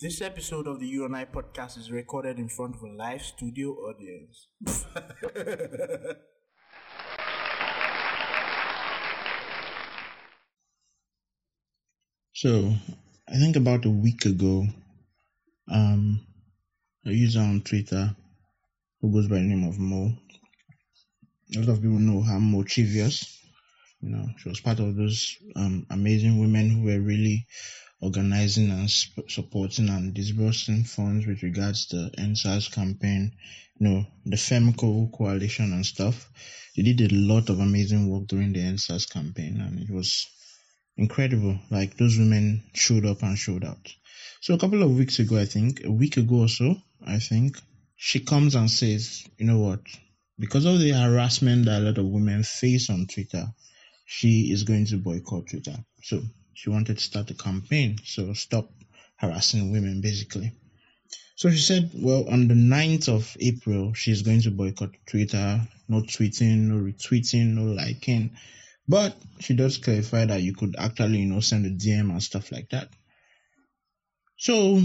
This episode of the You and I podcast is recorded in front of a live studio audience. So, I think about a week ago, um, a user on Twitter who goes by the name of Moe. A lot of people know her, Mochievous. You know, she was part of those um, amazing women who were really organizing and supporting and disbursing funds with regards to EndSARS campaign, you know, the FEMCO coalition and stuff. They did a lot of amazing work during the EndSARS campaign and it was incredible. Like those women showed up and showed out. So a couple of weeks ago, I think, a week ago or so, I think, she comes and says, you know what? Because of the harassment that a lot of women face on Twitter, she is going to boycott Twitter. So she wanted to start a campaign. So stop harassing women, basically. So she said, well, on the 9th of April, she's going to boycott Twitter, no tweeting, no retweeting, no liking. But she does clarify that you could actually, you know, send a DM and stuff like that. So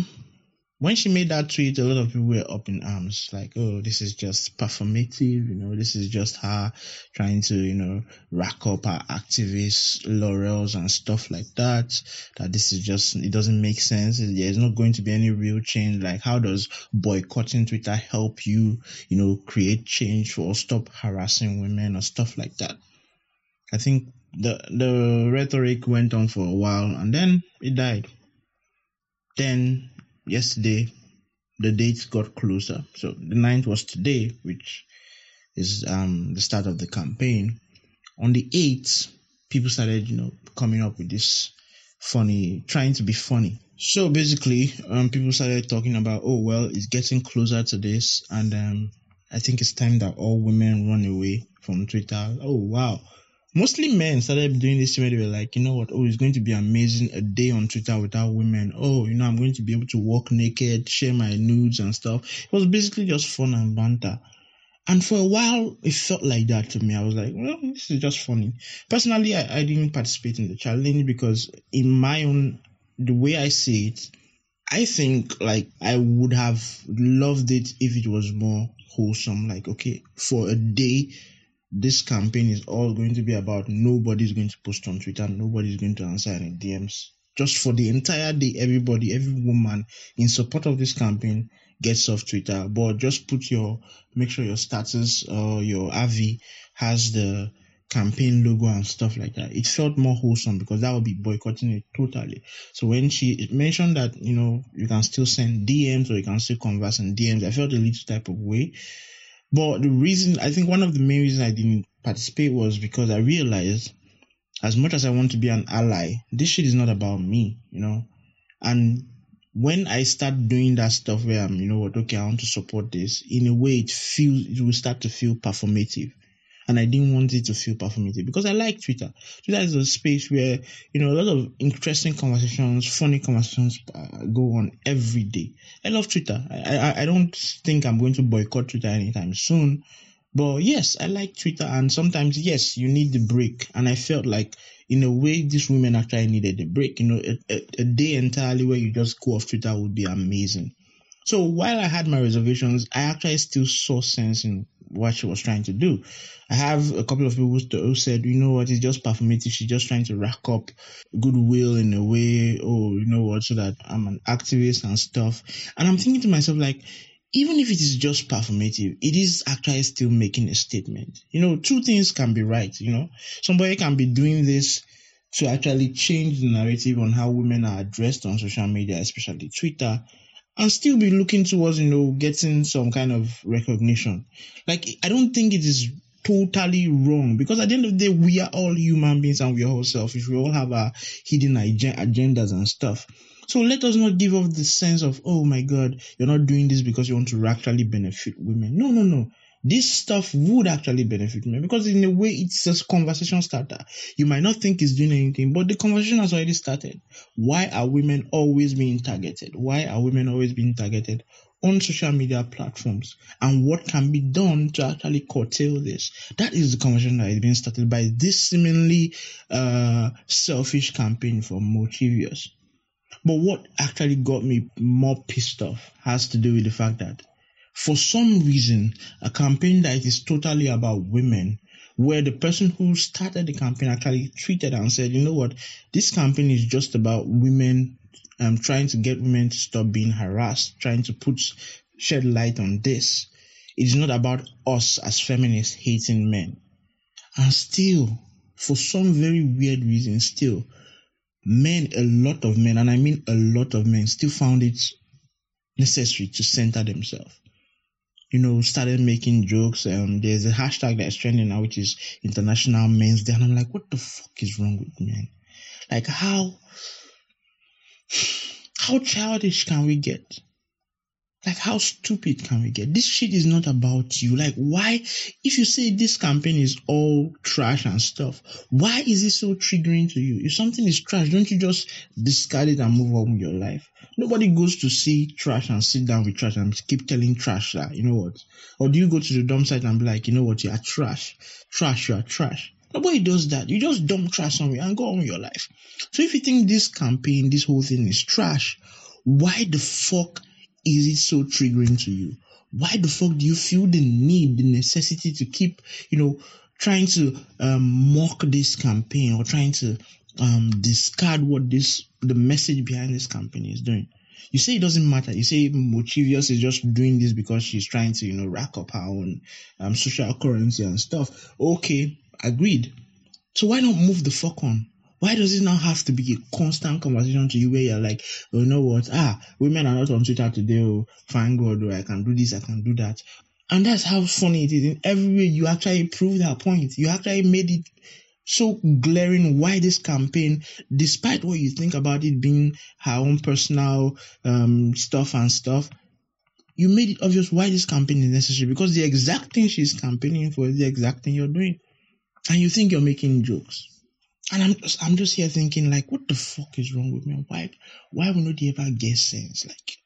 when she made that tweet, a lot of people were up in arms, like, oh, this is just performative, you know, this is just her trying to, you know, rack up her activist laurels and stuff like that. That this is just, it doesn't make sense. There's not going to be any real change. Like, how does boycotting Twitter help you, you know, create change or stop harassing women or stuff like that? I think the the rhetoric went on for a while and then it died. Then yesterday the dates got closer. So the 9th was today, which is um the start of the campaign. On the 8th, people started, you know, coming up with this funny, trying to be funny. So basically, um, people started talking about, oh well, it's getting closer to this, and um, I think it's time that all women run away from Twitter. Oh wow, mostly men started doing this where they were like, you know what, oh, it's going to be amazing a day on Twitter without women. Oh, you know, I'm going to be able to walk naked, share my nudes and stuff. It was basically just fun and banter. And for a while, it felt like that to me. I was like, well, this is just funny. Personally, I, I didn't participate in the challenge because, in my own, the way I see it, I think like I would have loved it if it was more wholesome. Like, okay, for a day, this campaign is all going to be about nobody's going to post on Twitter, nobody's going to answer any DMs. Just for the entire day, everybody, every woman in support of this campaign gets off Twitter. But just put your, make sure your status or your AV has the campaign logo and stuff like that. It felt more wholesome because that would be boycotting it totally. So when she mentioned that, you know, you can still send DMs or you can still converse in DMs, I felt a little type of way. But the reason, I think one of the main reasons I didn't participate was because I realized as much as I want to be an ally, this shit is not about me, you know? And when I start doing that stuff where I'm, you know what, okay, I want to support this, in a way it feels, it will start to feel performative. And I didn't want it to feel performative because I like Twitter. Twitter is a space where, you know, a lot of interesting conversations, funny conversations uh, go on every day. I love Twitter. I, I, I don't think I'm going to boycott Twitter anytime soon. But yes, I like Twitter, and sometimes yes, you need the break. And I felt like, in a way, these women actually needed the break. You know, a, a, a day entirely where you just go off Twitter would be amazing. So while I had my reservations, I actually still saw sense in what she was trying to do. I have a couple of people who said, you know what, it's just performative. She's just trying to rack up goodwill in a way. Oh, you know what, so that I'm an activist and stuff. And I'm thinking to myself, like, even if it is just performative, it is actually still making a statement. You know, two things can be right. You know, somebody can be doing this to actually change the narrative on how women are addressed on social media, especially Twitter, and still be looking towards, you know, getting some kind of recognition. Like, I don't think it is totally wrong because at the end of the day, we are all human beings and we are all selfish. We all have our hidden agendas and stuff. So let us not give off the sense of, oh my God, you're not doing this because you want to actually benefit women. No, no, no. This stuff would actually benefit men because in a way it's a conversation starter. You might not think it's doing anything, but the conversation has already started. Why are women always being targeted? Why are women always being targeted on social media platforms? And what can be done to actually curtail this? That is the conversation that is being started by this seemingly uh, selfish campaign for Mochievous. But what actually got me more pissed off has to do with the fact that for some reason, a campaign that is totally about women, where the person who started the campaign actually tweeted and said, you know what, this campaign is just about women um, trying to get women to stop being harassed, trying to put shed light on this. It is not about us as feminists hating men. And still, for some very weird reason, still, men, a lot of men, and I mean a lot of men, still found it necessary to center themselves. You know, started making jokes. Um, there's a hashtag that's trending now, which is International Men's Day, and I'm like, what the fuck is wrong with men? Like, how, how childish can we get? Like, how stupid can we get? This shit is not about you. Like, why, if you say this campaign is all trash and stuff, why is it so triggering to you? If something is trash, don't you just discard it and move on with your life? Nobody goes to see trash and sit down with trash and keep telling trash that, you know what? Or do you go to the dump site and be like, you know what, you are trash. Trash, you are trash. Nobody does that. You just dump trash somewhere and go on with your life. So if you think this campaign, this whole thing is trash, why the fuck is it so triggering to you? Why the fuck do you feel the need, the necessity to keep, you know, trying to um, mock this campaign or trying to um, discard what this, the message behind this campaign is doing? You say it doesn't matter. You say Mochievous is just doing this because she's trying to, you know, rack up her own um, social currency and stuff. Okay, agreed. So why not move the fuck on? Why does it now have to be a constant conversation to you where you're like, oh, you know what? Ah, women are not on Twitter today. Oh, thank God, oh, I can do this, I can do that. And that's how funny it is. In every way, you actually proved that point. You actually made it so glaring why this campaign, despite what you think about it being her own personal um, stuff and stuff, you made it obvious why this campaign is necessary because the exact thing she's campaigning for is the exact thing you're doing. And you think you're making jokes. And I'm just, I'm just here thinking, like, what the fuck is wrong with me? Why, why would not ever get sense? Like,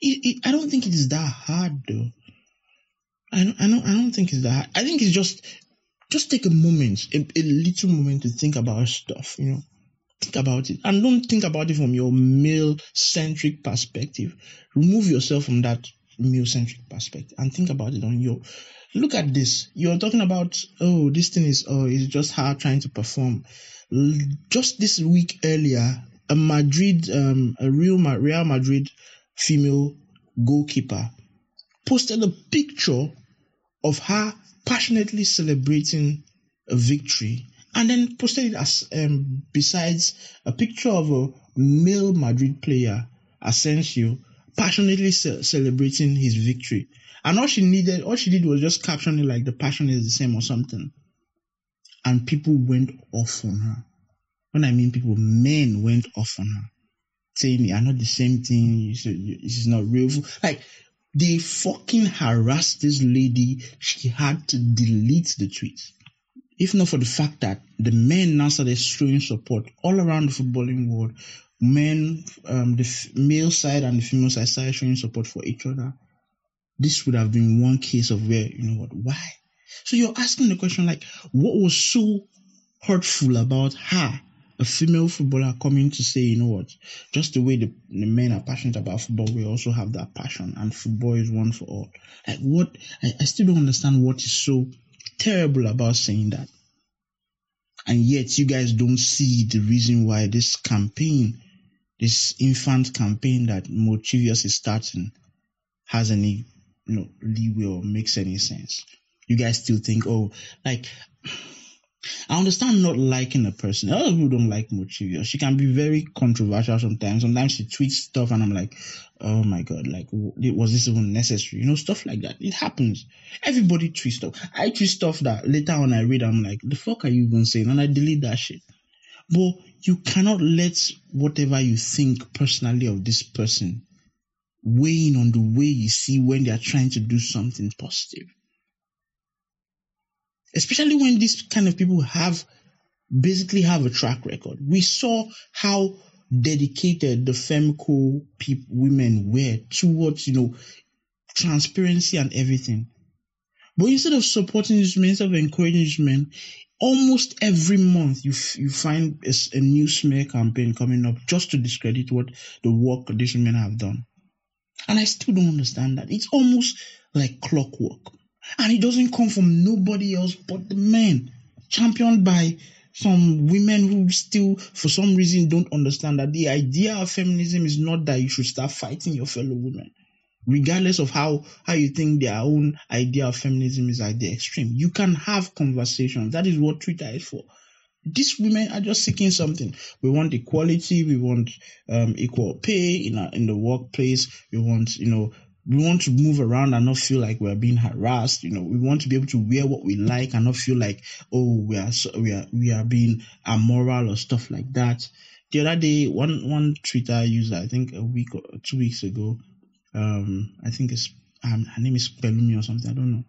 it, it, I don't think it is that hard, though. I don't, I don't, I don't think it's that hard. I think it's just, just take a moment, a, a little moment to think about stuff, you know. Think about it. And don't think about it from your male centric perspective. Remove yourself from that male centric perspective and think about it on your look at this. You're talking about, oh, this thing is, oh, it's just her trying to perform just this week earlier, a Madrid, um, a Real Real Madrid female goalkeeper posted a picture of her passionately celebrating a victory and then posted it as um, besides a picture of a male Madrid player, Asensio, passionately ce- celebrating his victory. And all she needed, all she did was just caption it like the passion is the same or something and people went off on her. When I mean people, men went off on her, saying you are not the same thing. This is not real. Like they fucking harassed this lady. She had to delete the tweet. If not for the fact that the men now started showing support all around the footballing world, men, um, the f- male side and the female side started showing support for each other. This would have been one case of where, you know what, why? So you're asking the question like, what was so hurtful about her, a female footballer, coming to say, you know what, just the way the, the men are passionate about football, we also have that passion, and football is one for all. Like, what? I, I still don't understand what is so terrible about saying that. And yet, you guys don't see the reason why this campaign, this infant campaign that Mochievous is starting, has any you know, leeway or makes any sense you guys still think, oh, like, I understand not liking a person. A lot of people don't like Mochivio. She can be very controversial sometimes. Sometimes she tweets stuff and I'm like, oh my God, like, was this even necessary? You know, stuff like that. It happens. Everybody tweets stuff. I tweet stuff that later on I read, I'm like, the fuck are you even saying? And I delete that shit. But you cannot let whatever you think personally of this person weighing on the way you see when they are trying to do something positive especially when these kind of people have basically have a track record. We saw how dedicated the femco people, women were towards, you know, transparency and everything. But instead of supporting these men, instead of encouraging these men, almost every month you f- you find a new smear campaign coming up just to discredit what the work these women have done. And I still don't understand that. It's almost like clockwork. And it doesn't come from nobody else but the men, championed by some women who still, for some reason, don't understand that the idea of feminism is not that you should start fighting your fellow women. Regardless of how, how you think their own idea of feminism is at the extreme, you can have conversations. That is what Twitter is for these women are just seeking something. We want equality. We want um, equal pay in our, in the workplace. We want, you know, we want to move around and not feel like we're being harassed. You know, we want to be able to wear what we like and not feel like, oh, we are so, we are we are being immoral or stuff like that. The other day, one one Twitter user, I think a week or two weeks ago, um, I think it's um, her name is Pelumi or something. I don't know.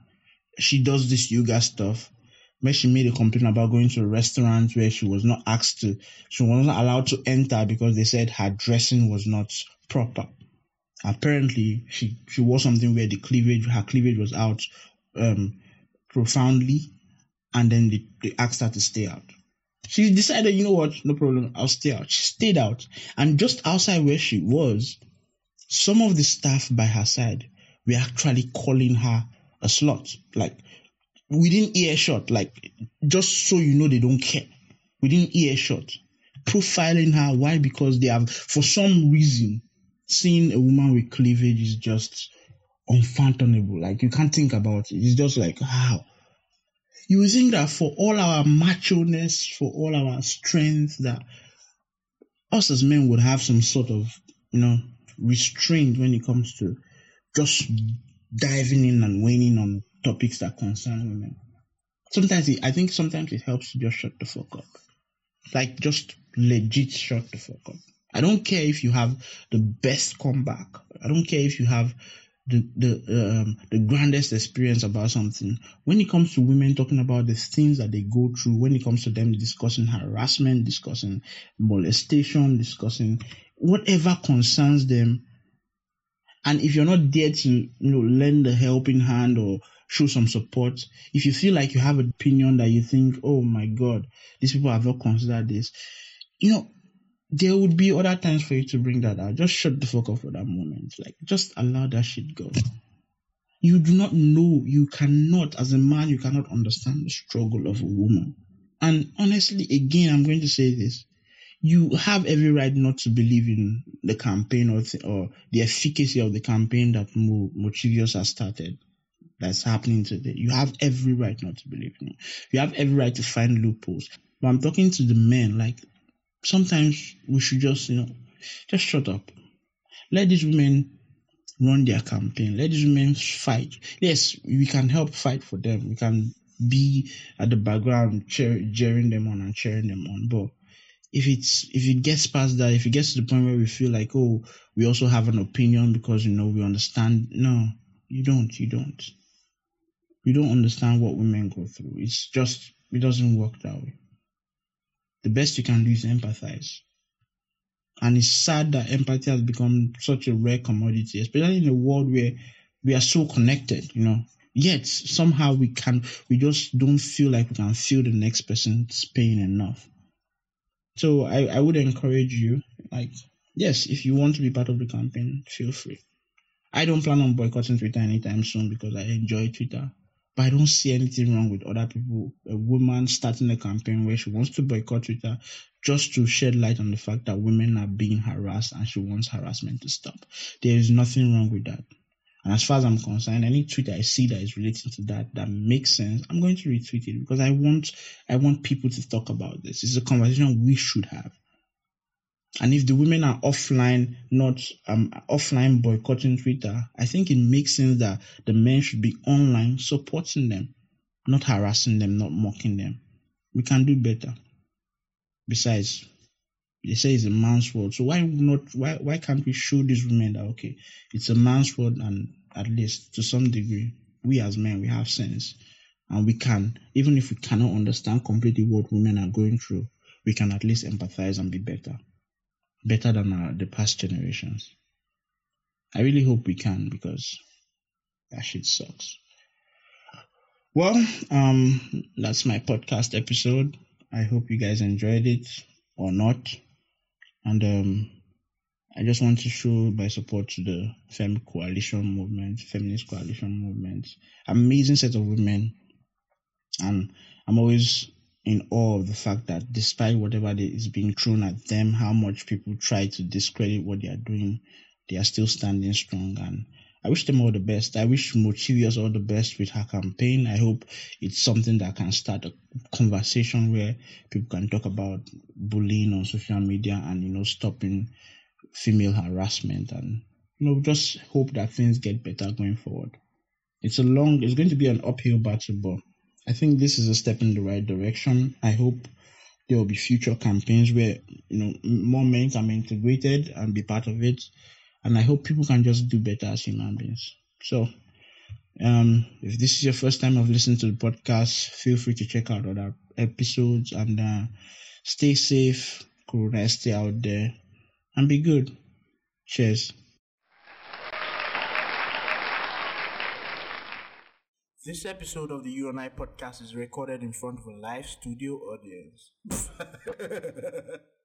She does this yoga stuff where she made a complaint about going to a restaurant where she was not asked to, she wasn't allowed to enter because they said her dressing was not proper. Apparently, she she wore something where the cleavage, her cleavage was out um, profoundly, and then they, they asked her to stay out. She decided, you know what, no problem, I'll stay out. She stayed out, and just outside where she was, some of the staff by her side were actually calling her a slut, like within earshot, like just so you know they don't care. Within earshot, profiling her. Why? Because they have, for some reason, seeing a woman with cleavage is just unfathomable. Like you can't think about it. It's just like how. You think that for all our macho-ness, for all our strength, that us as men would have some sort of, you know, restraint when it comes to just diving in and weighing on topics that concern women. Sometimes it, I think sometimes it helps to just shut the fuck up. Like just legit shut the fuck up. I don't care if you have the best comeback. I don't care if you have the the um, the grandest experience about something. When it comes to women talking about the things that they go through, when it comes to them discussing harassment, discussing molestation, discussing whatever concerns them, and if you're not there to you know lend a helping hand or show some support, if you feel like you have an opinion that you think, oh my god, these people have not considered this, you know, there would be other times for you to bring that out. Just shut the fuck up for that moment. Like just allow that shit go. You do not know, you cannot, as a man, you cannot understand the struggle of a woman. And honestly, again, I'm going to say this. You have every right not to believe in the campaign or, th- or the efficacy of the campaign that Mo- Mochievous has started that's happening today. You have every right not to believe in it. You have every right to find loopholes. But I'm talking to the men, like sometimes we should just, you know, just shut up. Let these women run their campaign. Let these women fight. Yes, we can help fight for them. We can be at the background cheer, cheering them on and cheering them on. But if it's if it gets past that, if it gets to the point where we feel like, oh, we also have an opinion because you know we understand. No, you don't. You don't. You don't understand what women go through. It's just it doesn't work that way. The best you can do is empathize. And it's sad that empathy has become such a rare commodity, especially in a world where we are so connected, you know. Yet somehow we can we just don't feel like we can feel the next person's pain enough. So I, I would encourage you, like, yes, if you want to be part of the campaign, feel free. I don't plan on boycotting Twitter anytime soon because I enjoy Twitter. But I don't see anything wrong with other people. A woman starting a campaign where she wants to boycott Twitter just to shed light on the fact that women are being harassed and she wants harassment to stop. There is nothing wrong with that. And as far as I'm concerned, any tweet I see that is relating to that that makes sense, I'm going to retweet it because I want I want people to talk about this. It's a conversation we should have. And if the women are offline, not um, offline boycotting Twitter, I think it makes sense that the men should be online supporting them, not harassing them, not mocking them. We can do better. Besides, they say it's a man's world, so why not? Why why can't we show these women that okay, it's a man's world, and at least to some degree, we as men we have sense, and we can even if we cannot understand completely what women are going through, we can at least empathize and be better better than our, the past generations. I really hope we can because that shit sucks. Well, um, that's my podcast episode. I hope you guys enjoyed it or not. And um, I just want to show my support to the Fem Coalition movement, Feminist Coalition movement. Amazing set of women. And I'm always in awe of the fact that despite whatever is being thrown at them, how much people try to discredit what they are doing, they are still standing strong. And I wish them all the best. I wish Mochievous all the best with her campaign. I hope it's something that can start a conversation where people can talk about bullying on social media and you know stopping female harassment and you know just hope that things get better going forward. It's a long it's going to be an uphill battle, but I think this is a step in the right direction. I hope there will be future campaigns where you know more men can be integrated and be part of it and I hope people can just do better as human beings. So, um, if this is your first time of listening to the podcast, feel free to check out other episodes and uh, stay safe, Corona, stay out there, and be good. Cheers. This episode of the You and I podcast is recorded in front of a live studio audience.